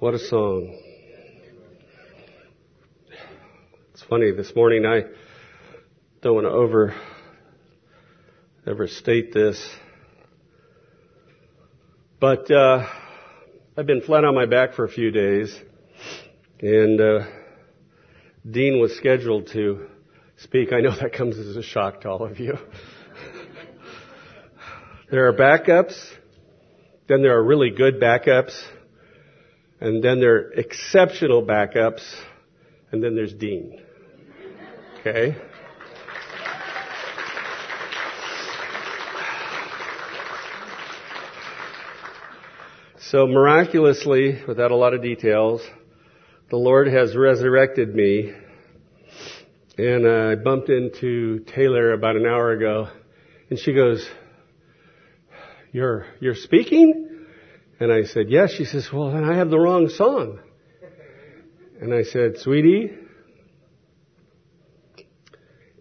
What a song. It's funny, this morning I don't want to over, overstate this, but, uh, I've been flat on my back for a few days, and, uh, Dean was scheduled to speak. I know that comes as a shock to all of you. there are backups, then there are really good backups, and then there are exceptional backups, and then there's Dean. Okay? So miraculously, without a lot of details, the Lord has resurrected me. And I bumped into Taylor about an hour ago, and she goes, "You're you're speaking?" And I said, "Yes." She says, "Well, then I have the wrong song." And I said, "Sweetie,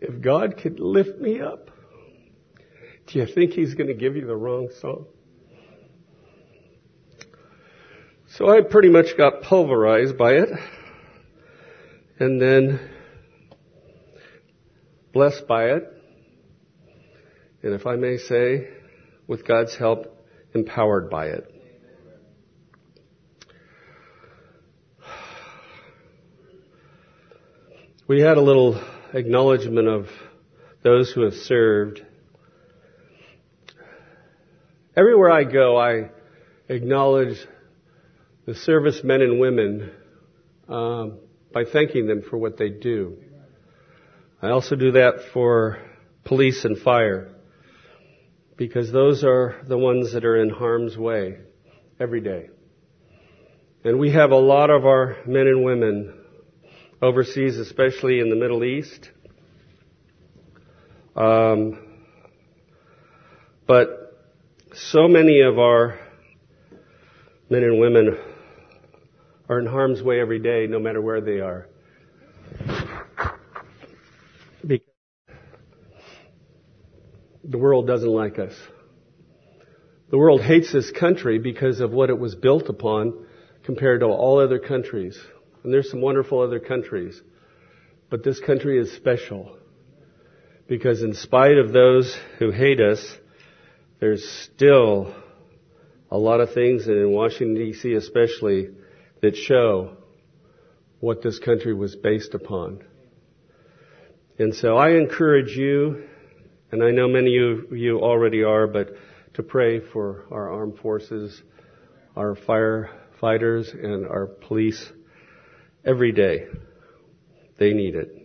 if God could lift me up, do you think He's going to give you the wrong song?" So I pretty much got pulverized by it. And then blessed by it. And if I may say, with God's help, empowered by it. We had a little acknowledgement of those who have served. Everywhere I go, I acknowledge the servicemen and women um, by thanking them for what they do. I also do that for police and fire because those are the ones that are in harm's way every day. And we have a lot of our men and women overseas, especially in the Middle East. Um, but so many of our men and women are in harm's way every day, no matter where they are. Because the world doesn't like us. The world hates this country because of what it was built upon compared to all other countries. And there's some wonderful other countries. But this country is special. Because in spite of those who hate us, there's still a lot of things, and in Washington DC especially, that show what this country was based upon. And so I encourage you, and I know many of you already are, but to pray for our armed forces, our firefighters, and our police every day. They need it.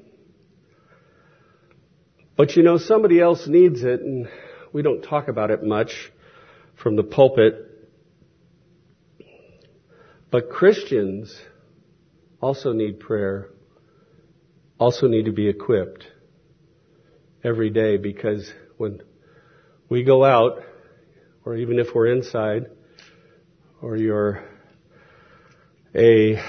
But you know, somebody else needs it, and we don't talk about it much from the pulpit. But Christians also need prayer, also need to be equipped every day because when we go out, or even if we're inside, or you're a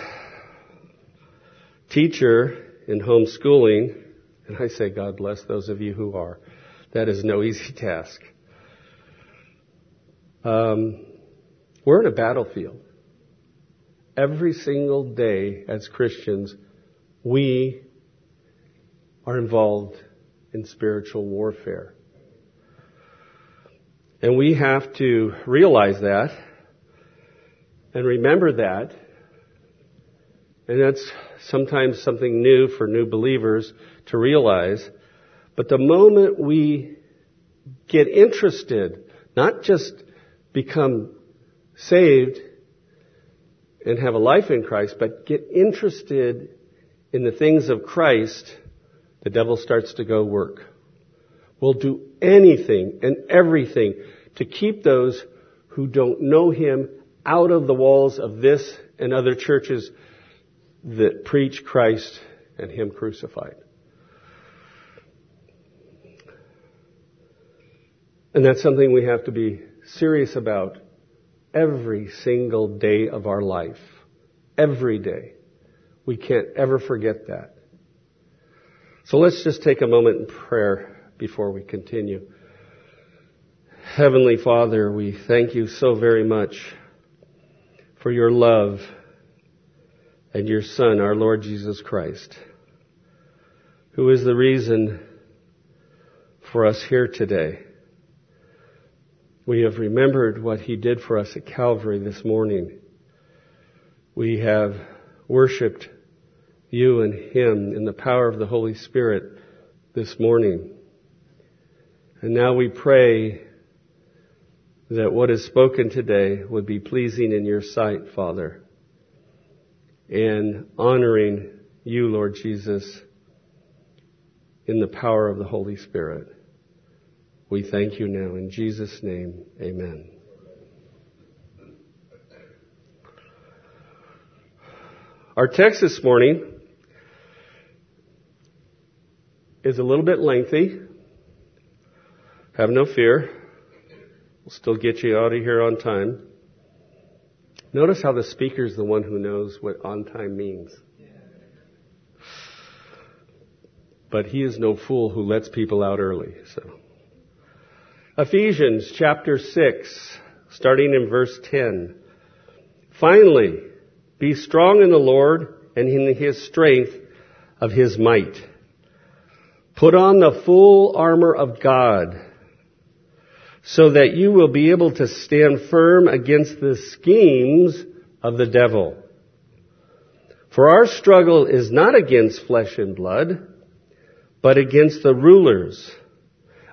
teacher in homeschooling, and I say God bless those of you who are, that is no easy task. Um, we're in a battlefield every single day as Christians, we are involved in spiritual warfare. And we have to realize that and remember that. And that's sometimes something new for new believers to realize. But the moment we get interested, not just become saved, and have a life in Christ, but get interested in the things of Christ, the devil starts to go work. We'll do anything and everything to keep those who don't know him out of the walls of this and other churches that preach Christ and him crucified. And that's something we have to be serious about every single day of our life. Every day. We can't ever forget that. So let's just take a moment in prayer before we continue. Heavenly Father, we thank you so very much for your love and your Son, our Lord Jesus Christ, who is the reason for us here today. We have remembered what He did for us at Calvary this morning. We have worshiped you and Him in the power of the Holy Spirit this morning. And now we pray that what is spoken today would be pleasing in your sight, Father, and honoring you, Lord Jesus, in the power of the Holy Spirit. We thank you now. In Jesus' name, amen. Our text this morning is a little bit lengthy. Have no fear. We'll still get you out of here on time. Notice how the speaker is the one who knows what on time means. But he is no fool who lets people out early, so. Ephesians chapter 6, starting in verse 10. Finally, be strong in the Lord and in his strength of his might. Put on the full armor of God so that you will be able to stand firm against the schemes of the devil. For our struggle is not against flesh and blood, but against the rulers,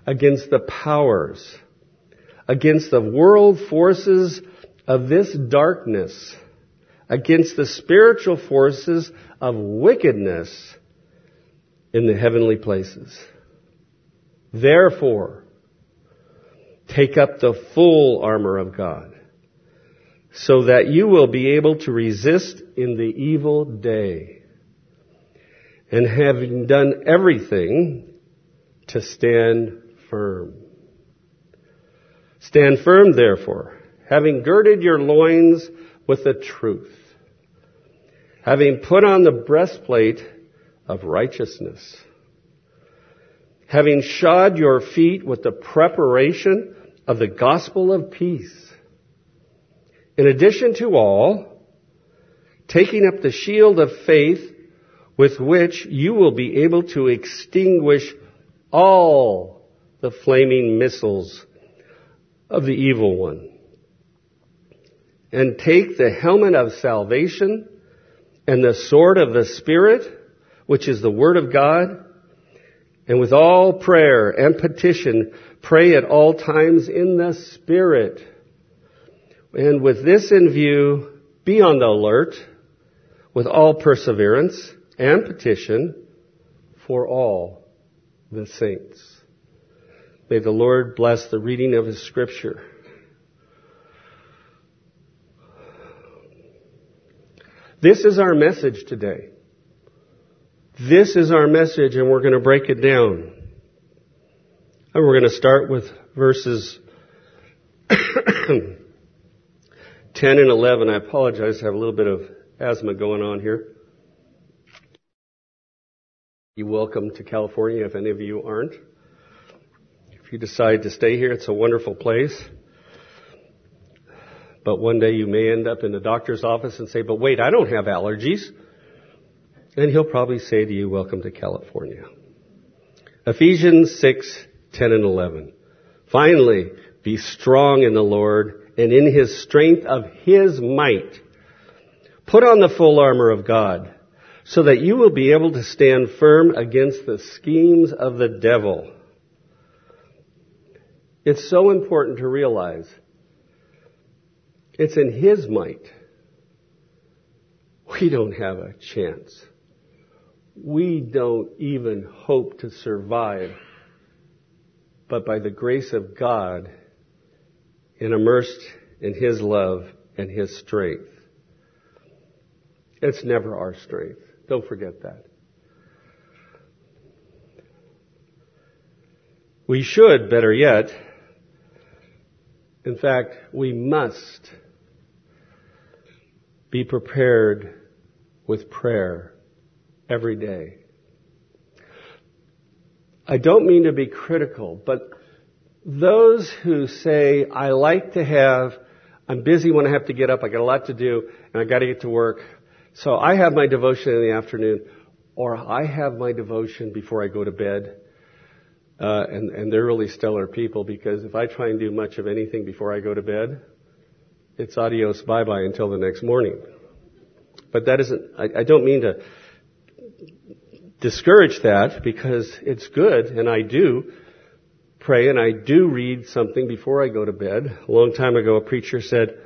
against the powers, against the world forces of this darkness, against the spiritual forces of wickedness in the heavenly places. Therefore, take up the full armor of God so that you will be able to resist in the evil day. And having done everything to stand firm. Stand firm therefore, having girded your loins with the truth, having put on the breastplate of righteousness. Having shod your feet with the preparation of the gospel of peace. In addition to all, taking up the shield of faith with which you will be able to extinguish all the flaming missiles of the evil one. And take the helmet of salvation and the sword of the Spirit, which is the Word of God, and with all prayer and petition, pray at all times in the Spirit. And with this in view, be on the alert with all perseverance and petition for all the saints. May the Lord bless the reading of His scripture. This is our message today. This is our message and we're going to break it down. And we're going to start with verses 10 and 11. I apologize, I have a little bit of asthma going on here. You're welcome to California if any of you aren't. If you decide to stay here, it's a wonderful place. But one day you may end up in the doctor's office and say, but wait, I don't have allergies. And he'll probably say to you, welcome to California. Ephesians 6, 10 and 11. Finally, be strong in the Lord and in his strength of his might. Put on the full armor of God so that you will be able to stand firm against the schemes of the devil. It's so important to realize it's in his might. We don't have a chance we don't even hope to survive, but by the grace of God and immersed in His love and His strength. It's never our strength. Don't forget that. We should, better yet, in fact, we must be prepared with prayer every day. I don't mean to be critical, but those who say, I like to have, I'm busy when I have to get up, I got a lot to do, and I got to get to work, So I have my devotion in the afternoon, or I have my devotion before I go to bed. Uh, and, and they're really stellar people because if I try and do much of anything before I go to bed, it's adios, bye bye until the next morning. But that isn't, I, I don't mean to discourage that because it's good and I do pray and I do read something before I go to bed. A long time ago a preacher said,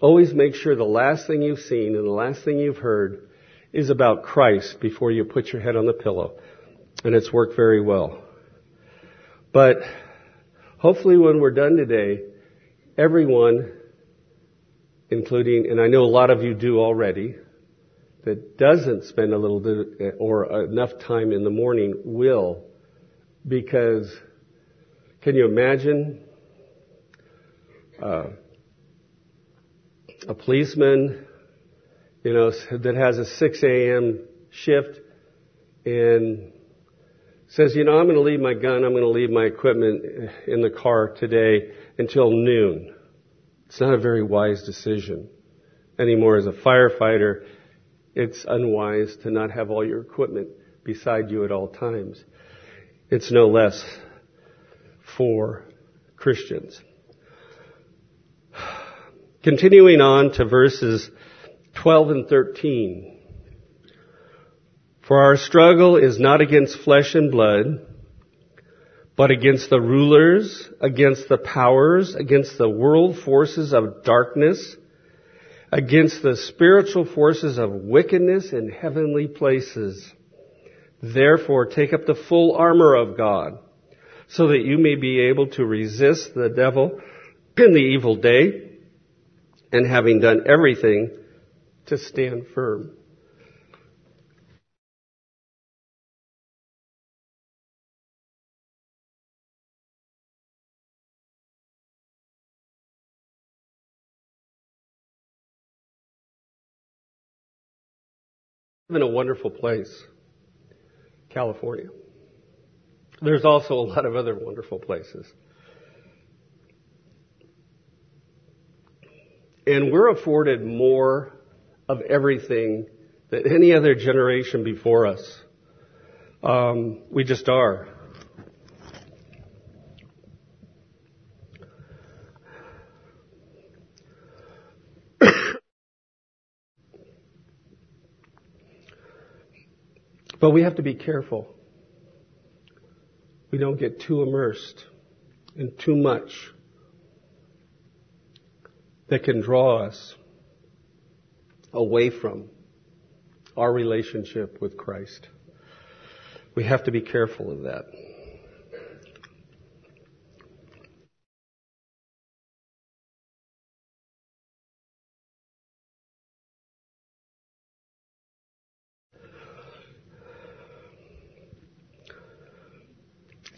always make sure the last thing you've seen and the last thing you've heard is about Christ before you put your head on the pillow. And it's worked very well. But hopefully when we're done today, everyone, including, and I know a lot of you do already, that doesn't spend a little bit or enough time in the morning will because can you imagine uh, a policeman you know that has a 6 a.m. shift and says, you know, I'm going to leave my gun, I'm going to leave my equipment in the car today until noon. It's not a very wise decision anymore as a firefighter. It's unwise to not have all your equipment beside you at all times. It's no less for Christians. Continuing on to verses 12 and 13. For our struggle is not against flesh and blood, but against the rulers, against the powers, against the world forces of darkness, against the spiritual forces of wickedness in heavenly places. Therefore, take up the full armor of God, so that you may be able to resist the devil in the evil day, and having done everything, to stand firm. In a wonderful place, California. There's also a lot of other wonderful places. And we're afforded more of everything than any other generation before us. Um, we just are. But we have to be careful. We don't get too immersed in too much that can draw us away from our relationship with Christ. We have to be careful of that.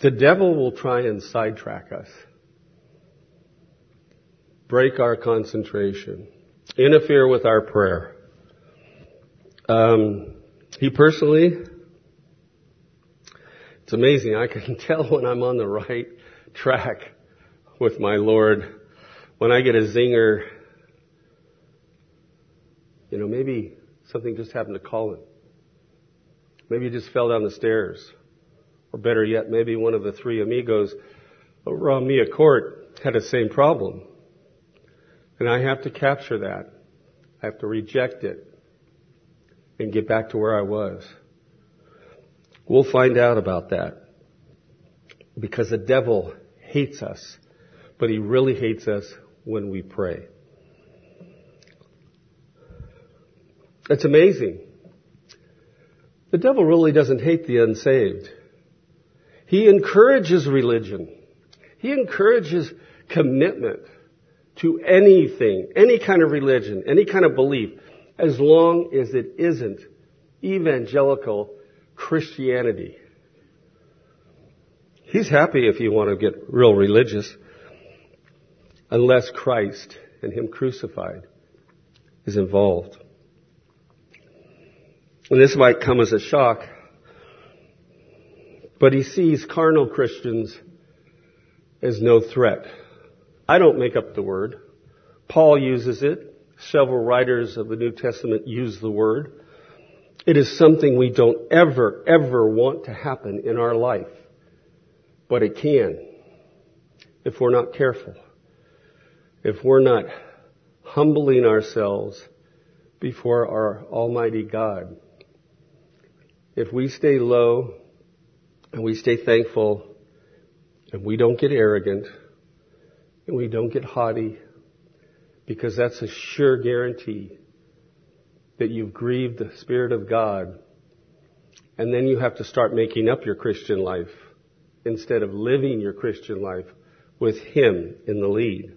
The devil will try and sidetrack us, break our concentration, interfere with our prayer. Um, he personally, it's amazing. I can tell when I'm on the right track with my Lord. When I get a zinger, you know, maybe something just happened to Colin. Maybe he just fell down the stairs. Or better yet, maybe one of the three amigos over on Mia Court had the same problem. And I have to capture that. I have to reject it and get back to where I was. We'll find out about that. Because the devil hates us, but he really hates us when we pray. It's amazing. The devil really doesn't hate the unsaved. He encourages religion. He encourages commitment to anything, any kind of religion, any kind of belief, as long as it isn't evangelical Christianity. He's happy if you want to get real religious, unless Christ and Him crucified is involved. And this might come as a shock but he sees carnal Christians as no threat. I don't make up the word. Paul uses it. several writers of the New Testament use the word. It is something we don't ever, ever want to happen in our life. But it can. If we're not careful. If we're not humbling ourselves before our Almighty God. If we stay low and we stay thankful and we don't get arrogant and we don't get haughty because that's a sure guarantee that you've grieved the Spirit of God. And then you have to start making up your Christian life instead of living your Christian life with Him in the lead.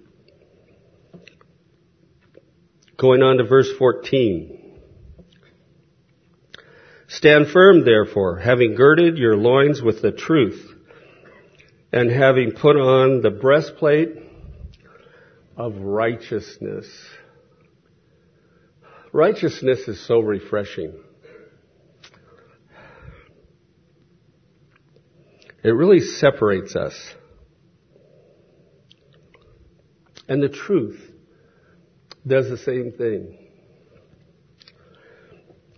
Going on to verse 14. Stand firm therefore, having girded your loins with the truth, and having put on the breastplate of righteousness. Righteousness is so refreshing. It really separates us. And the truth does the same thing.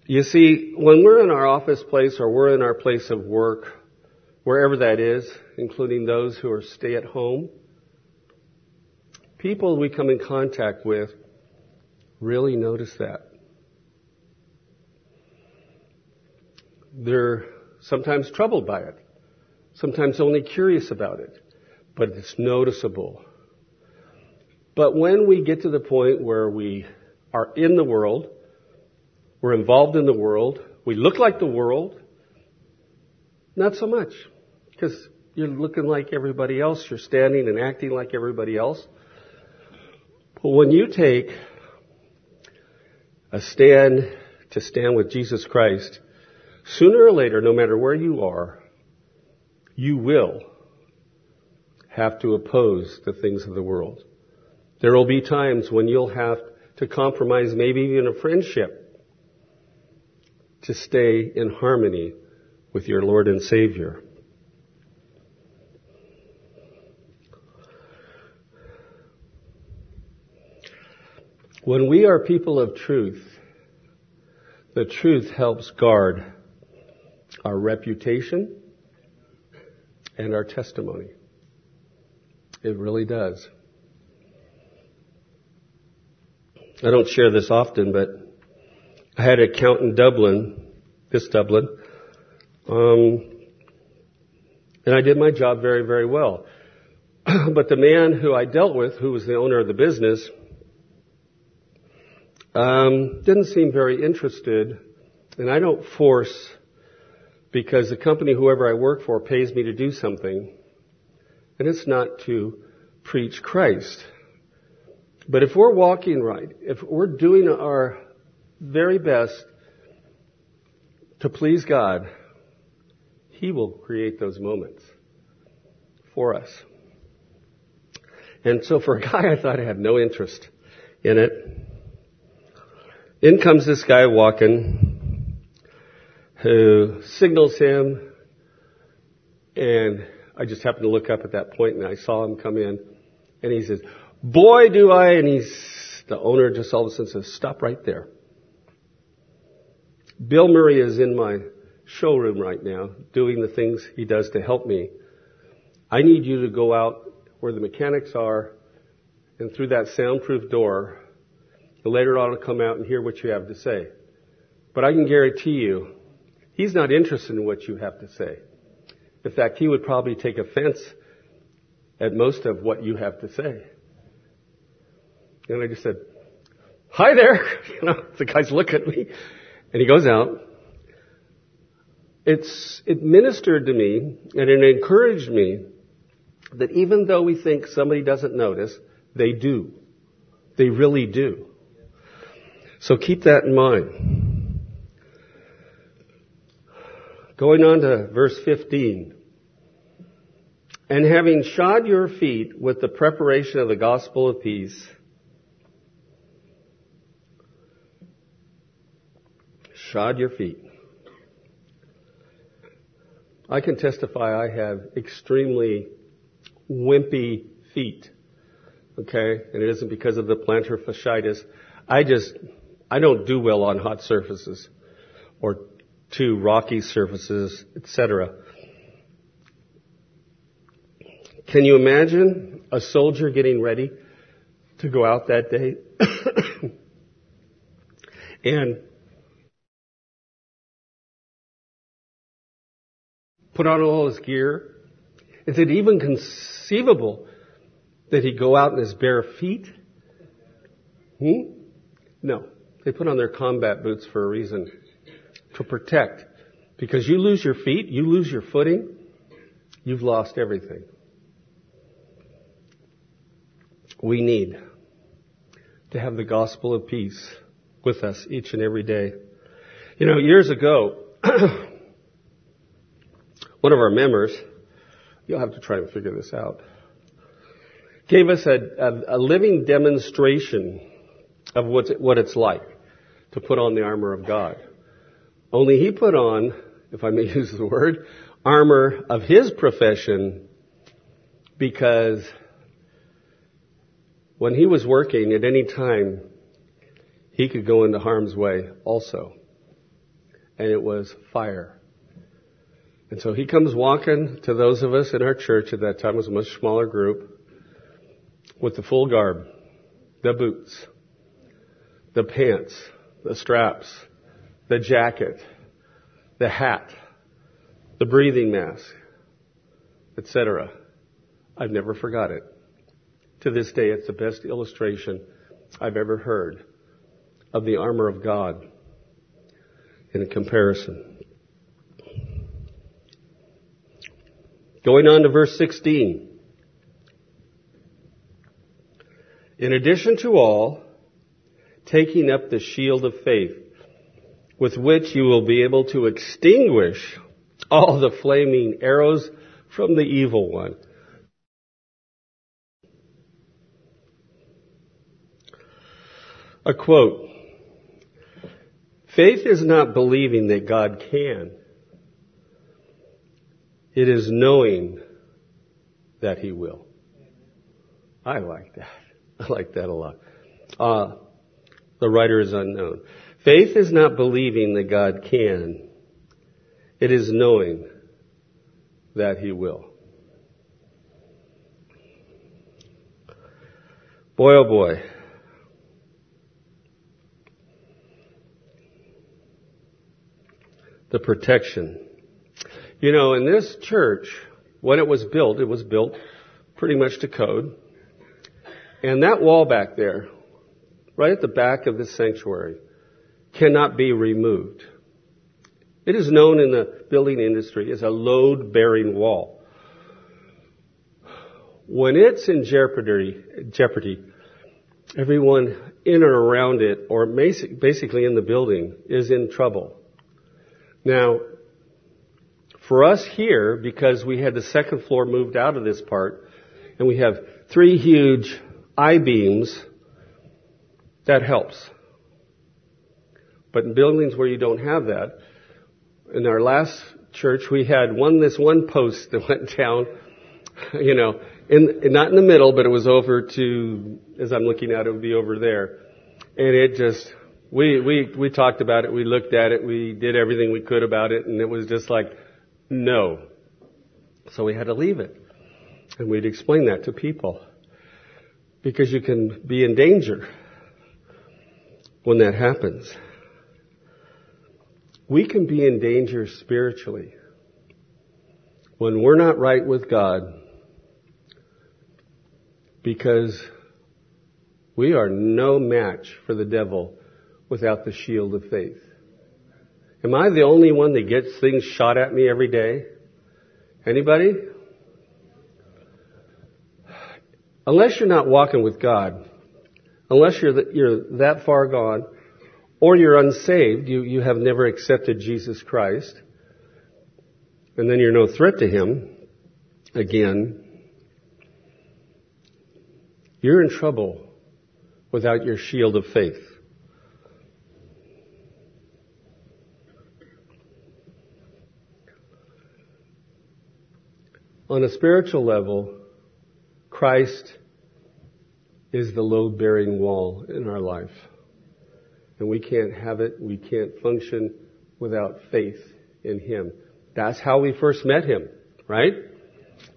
You see, when we're in our office place or we're in our place of work, wherever that is, including those who are stay at home, people we come in contact with really notice that. They're sometimes troubled by it, sometimes only curious about it, but it's noticeable. But when we get to the point where we are in the world, we're involved in the world, we look like the world, not so much. Because you're looking like everybody else, you're standing and acting like everybody else. But when you take a stand to stand with Jesus Christ, Sooner or later, no matter where you are, you will have to oppose the things of the world. There will be times when you'll have to compromise maybe even a friendship to stay in harmony with your Lord and Savior. When we are people of truth, the truth helps guard our reputation, and our testimony. It really does. I don't share this often, but I had an account in Dublin, this Dublin, um, and I did my job very, very well. but the man who I dealt with, who was the owner of the business, um, didn't seem very interested, and I don't force because the company, whoever I work for, pays me to do something, and it's not to preach Christ. But if we're walking right, if we're doing our very best to please God, He will create those moments for us. And so for a guy I thought I had no interest in it, in comes this guy walking, who signals him, and I just happened to look up at that point and I saw him come in, and he says, boy do I, and he's, the owner just all of a sudden says, stop right there. Bill Murray is in my showroom right now doing the things he does to help me. I need you to go out where the mechanics are and through that soundproof door, and later on I'll come out and hear what you have to say. But I can guarantee you, He's not interested in what you have to say. In fact, he would probably take offense at most of what you have to say. And I just said, hi there. You know, the guy's looking at me and he goes out. It's, it ministered to me and it encouraged me that even though we think somebody doesn't notice, they do. They really do. So keep that in mind. Going on to verse 15. And having shod your feet with the preparation of the gospel of peace, shod your feet. I can testify I have extremely wimpy feet. Okay? And it isn't because of the plantar fasciitis. I just, I don't do well on hot surfaces or too rocky surfaces, etc. Can you imagine a soldier getting ready to go out that day? and put on all his gear? Is it even conceivable that he'd go out in his bare feet? Hmm? No. They put on their combat boots for a reason. To protect. Because you lose your feet, you lose your footing, you've lost everything. We need to have the gospel of peace with us each and every day. You know, years ago, one of our members, you'll have to try and figure this out, gave us a, a, a living demonstration of what's, what it's like to put on the armor of God. Only he put on, if I may use the word, armor of his profession because when he was working at any time, he could go into harm's way also. And it was fire. And so he comes walking to those of us in our church at that time, it was a much smaller group, with the full garb, the boots, the pants, the straps, the jacket, the hat, the breathing mask, etc. I've never forgot it. To this day, it's the best illustration I've ever heard of the armor of God in comparison. Going on to verse 16. In addition to all, taking up the shield of faith, with which you will be able to extinguish all the flaming arrows from the evil one. A quote. Faith is not believing that God can. It is knowing that He will. I like that. I like that a lot. Uh, the writer is unknown. Faith is not believing that God can. It is knowing that He will. Boy, oh boy. The protection you know, in this church, when it was built, it was built pretty much to code. And that wall back there, right at the back of this sanctuary, cannot be removed. It is known in the building industry as a load bearing wall. When it's in jeopardy, jeopardy, everyone in or around it, or basically in the building, is in trouble. Now, for us here, because we had the second floor moved out of this part, and we have three huge I-beams, that helps. But in buildings where you don't have that, in our last church, we had one, this one post that went down, you know, in, not in the middle, but it was over to, as I'm looking at it, it would be over there. And it just, we, we, we talked about it, we looked at it, we did everything we could about it, and it was just like, no. So we had to leave it. And we'd explain that to people. Because you can be in danger when that happens. We can be in danger spiritually when we're not right with God because we are no match for the devil without the shield of faith. Am I the only one that gets things shot at me every day? Anybody? Unless you're not walking with God, unless you're, the, you're that far gone, or you're unsaved, you, you have never accepted Jesus Christ, and then you're no threat to Him, again, you're in trouble without your shield of faith. On a spiritual level, Christ is the load bearing wall in our life. And we can't have it, we can't function without faith in Him. That's how we first met Him, right?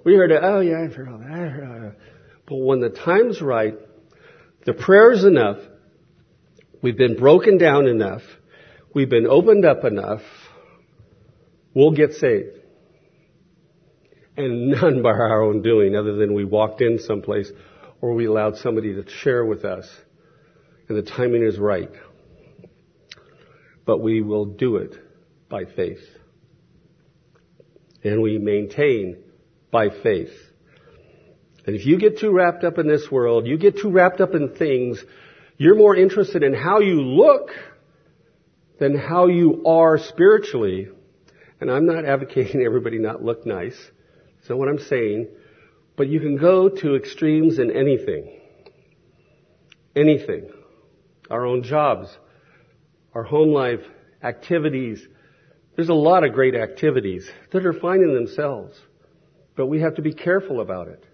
We heard it, oh yeah. I heard all that. But when the time's right, the prayer's enough, we've been broken down enough, we've been opened up enough, we'll get saved. And none by our own doing other than we walked in someplace or we allowed somebody to share with us. And the timing is right. But we will do it by faith. And we maintain by faith. And if you get too wrapped up in this world, you get too wrapped up in things, you're more interested in how you look than how you are spiritually. And I'm not advocating everybody not look nice. That's not what I'm saying. But you can go to extremes in anything. Anything. Our own jobs, our home life, activities. There's a lot of great activities that are fine in themselves. But we have to be careful about it.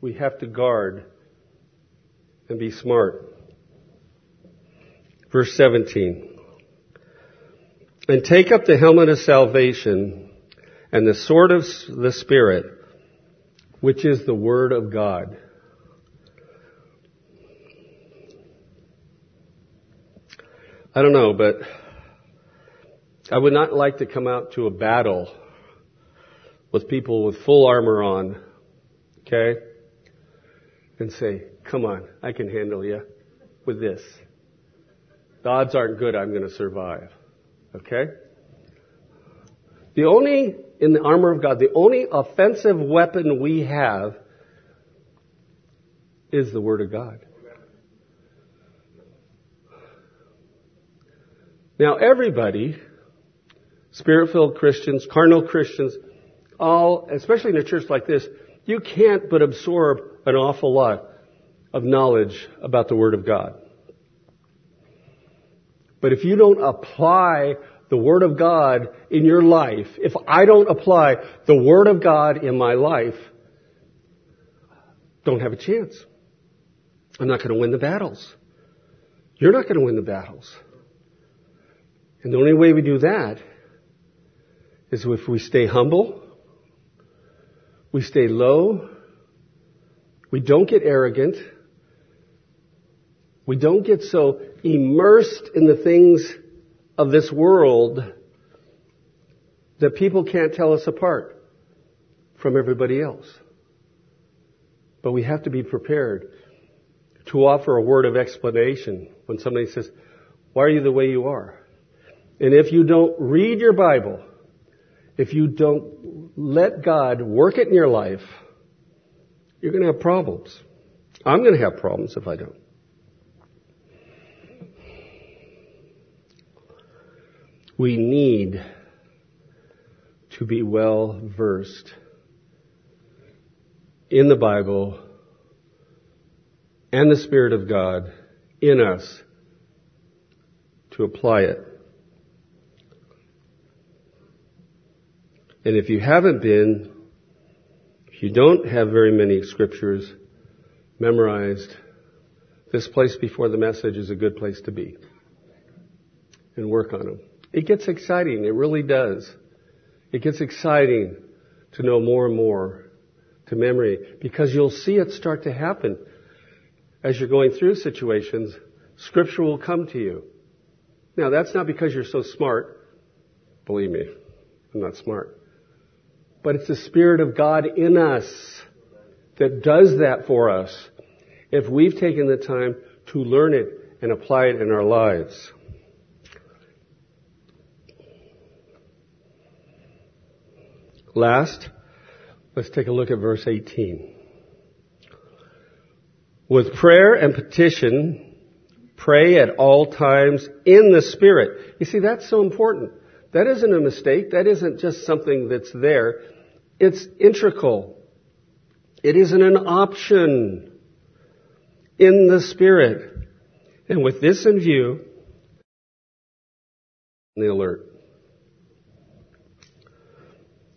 We have to guard and be smart. Verse 17. And take up the helmet of salvation and the sword of the Spirit, which is the Word of God. I don't know, but I would not like to come out to a battle with people with full armor on, okay? And say, come on, I can handle you with this. The odds aren't good I'm going to survive, okay? The only in the armor of God, the only offensive weapon we have is the Word of God. Now everybody, Spirit-filled Christians, carnal Christians, all, especially in a church like this, you can't but absorb an awful lot of knowledge about the Word of God. But if you don't apply the Word of God in your life, if I don't apply the Word of God in my life, don't have a chance. I'm not going to win the battles. You're not going to win the battles. And the only way we do that is if we stay humble, we stay low, we don't get arrogant, we don't get so immersed in the things of this world that people can't tell us apart from everybody else. But we have to be prepared to offer a word of explanation when somebody says, why are you the way you are? And if you don't read your Bible, if you don't let God work it in your life, you're going to have problems. I'm going to have problems if I don't. We need to be well versed in the Bible and the Spirit of God in us to apply it. And if you haven't been, if you don't have very many scriptures memorized, this place before the message is a good place to be and work on them. It gets exciting. It really does. It gets exciting to know more and more to memory because you'll see it start to happen as you're going through situations. Scripture will come to you. Now that's not because you're so smart. Believe me, I'm not smart. But it's the Spirit of God in us that does that for us if we've taken the time to learn it and apply it in our lives. Last, let's take a look at verse 18. With prayer and petition, pray at all times in the Spirit. You see, that's so important. That isn't a mistake. That isn't just something that's there. It's integral. It isn't an option in the Spirit. And with this in view, the alert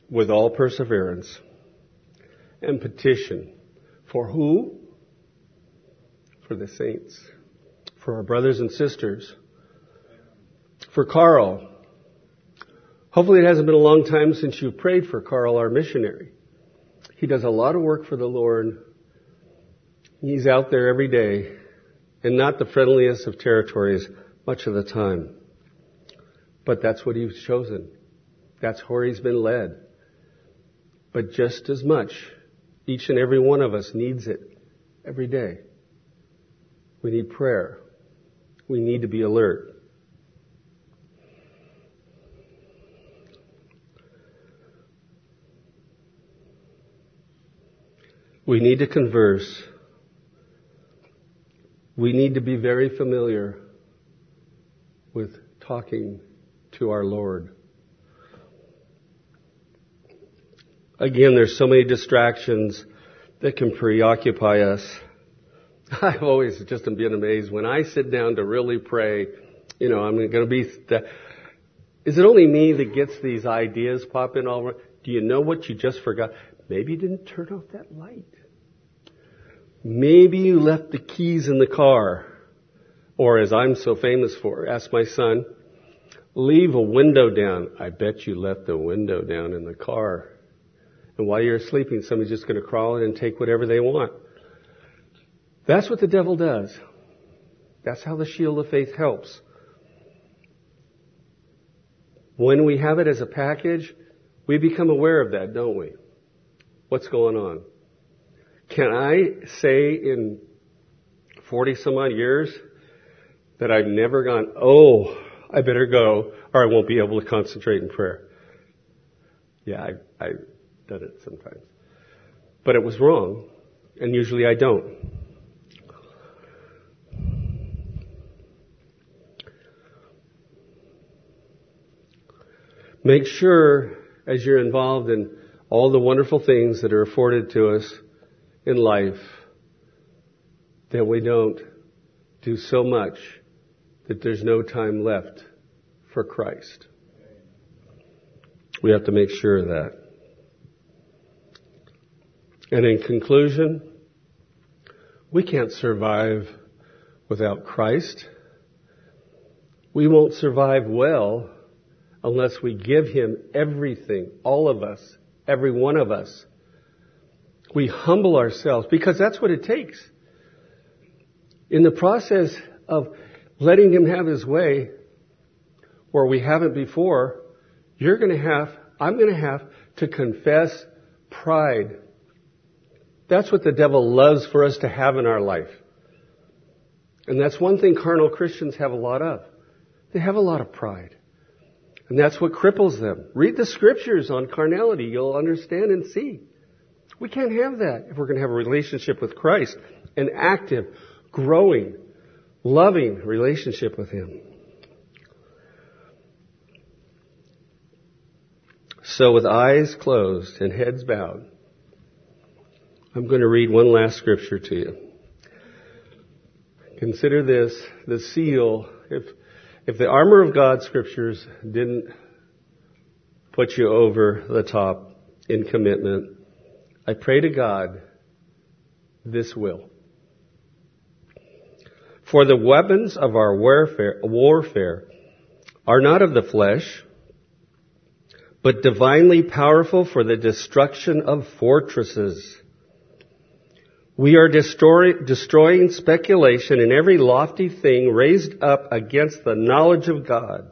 with all perseverance and petition. For who? For the saints. for our brothers and sisters, for Carl. Hopefully it hasn't been a long time since you prayed for Carl, our missionary. He does a lot of work for the Lord. He's out there every day and not the friendliest of territories much of the time. But that's what he's chosen. That's where he's been led. But just as much, each and every one of us needs it every day. We need prayer. We need to be alert. We need to converse. We need to be very familiar with talking to our Lord. Again, there's so many distractions that can preoccupy us. I've always just been amazed when I sit down to really pray. You know, I'm going to be. St- is it only me that gets these ideas popping all around? Do you know what you just forgot? Maybe you didn't turn off that light. Maybe you left the keys in the car. Or as I'm so famous for, ask my son, leave a window down. I bet you left the window down in the car. And while you're sleeping, somebody's just going to crawl in and take whatever they want. That's what the devil does. That's how the shield of faith helps. When we have it as a package, we become aware of that, don't we? What's going on? Can I say in 40 some odd years that I've never gone, oh, I better go or I won't be able to concentrate in prayer? Yeah, I, I've done it sometimes. But it was wrong, and usually I don't. Make sure as you're involved in all the wonderful things that are afforded to us in life that we don't do so much that there's no time left for Christ. We have to make sure of that. And in conclusion, we can't survive without Christ. We won't survive well unless we give Him everything, all of us, every one of us. We humble ourselves because that's what it takes. In the process of letting Him have His way, where we haven't before, you're going to have, I'm going to have to confess pride. That's what the devil loves for us to have in our life. And that's one thing carnal Christians have a lot of. They have a lot of pride. And that's what cripples them. Read the scriptures on carnality. You'll understand and see. We can't have that if we're going to have a relationship with Christ. An active, growing, loving relationship with Him. So with eyes closed and heads bowed, I'm going to read one last scripture to you. Consider this, the seal, if if the armor of God scriptures didn't put you over the top in commitment, I pray to God this will. For the weapons of our warfare, warfare are not of the flesh, but divinely powerful for the destruction of fortresses. We are destroy, destroying speculation and every lofty thing raised up against the knowledge of God.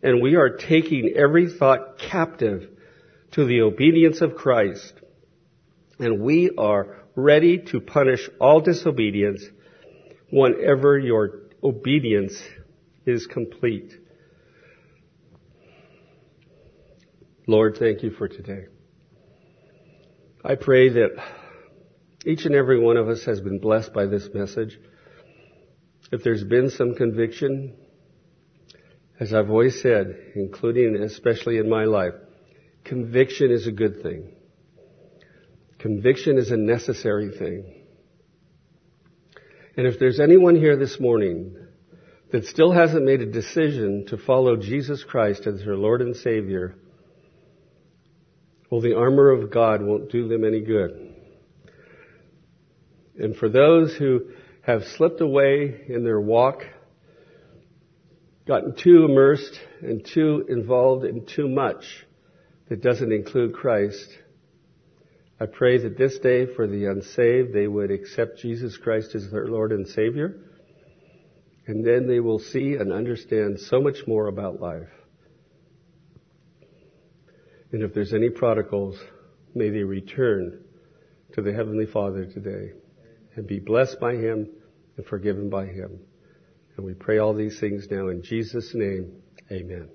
And we are taking every thought captive to the obedience of Christ. And we are ready to punish all disobedience whenever your obedience is complete. Lord, thank you for today. I pray that each and every one of us has been blessed by this message. If there's been some conviction, as I've always said, including especially in my life, conviction is a good thing. Conviction is a necessary thing. And if there's anyone here this morning that still hasn't made a decision to follow Jesus Christ as their Lord and Savior, well, the armor of God won't do them any good. And for those who have slipped away in their walk, gotten too immersed and too involved in too much that doesn't include Christ. I pray that this day for the unsaved, they would accept Jesus Christ as their Lord and Savior. And then they will see and understand so much more about life. And if there's any prodigals, may they return to the Heavenly Father today and be blessed by Him and forgiven by Him. And we pray all these things now in Jesus' name. Amen.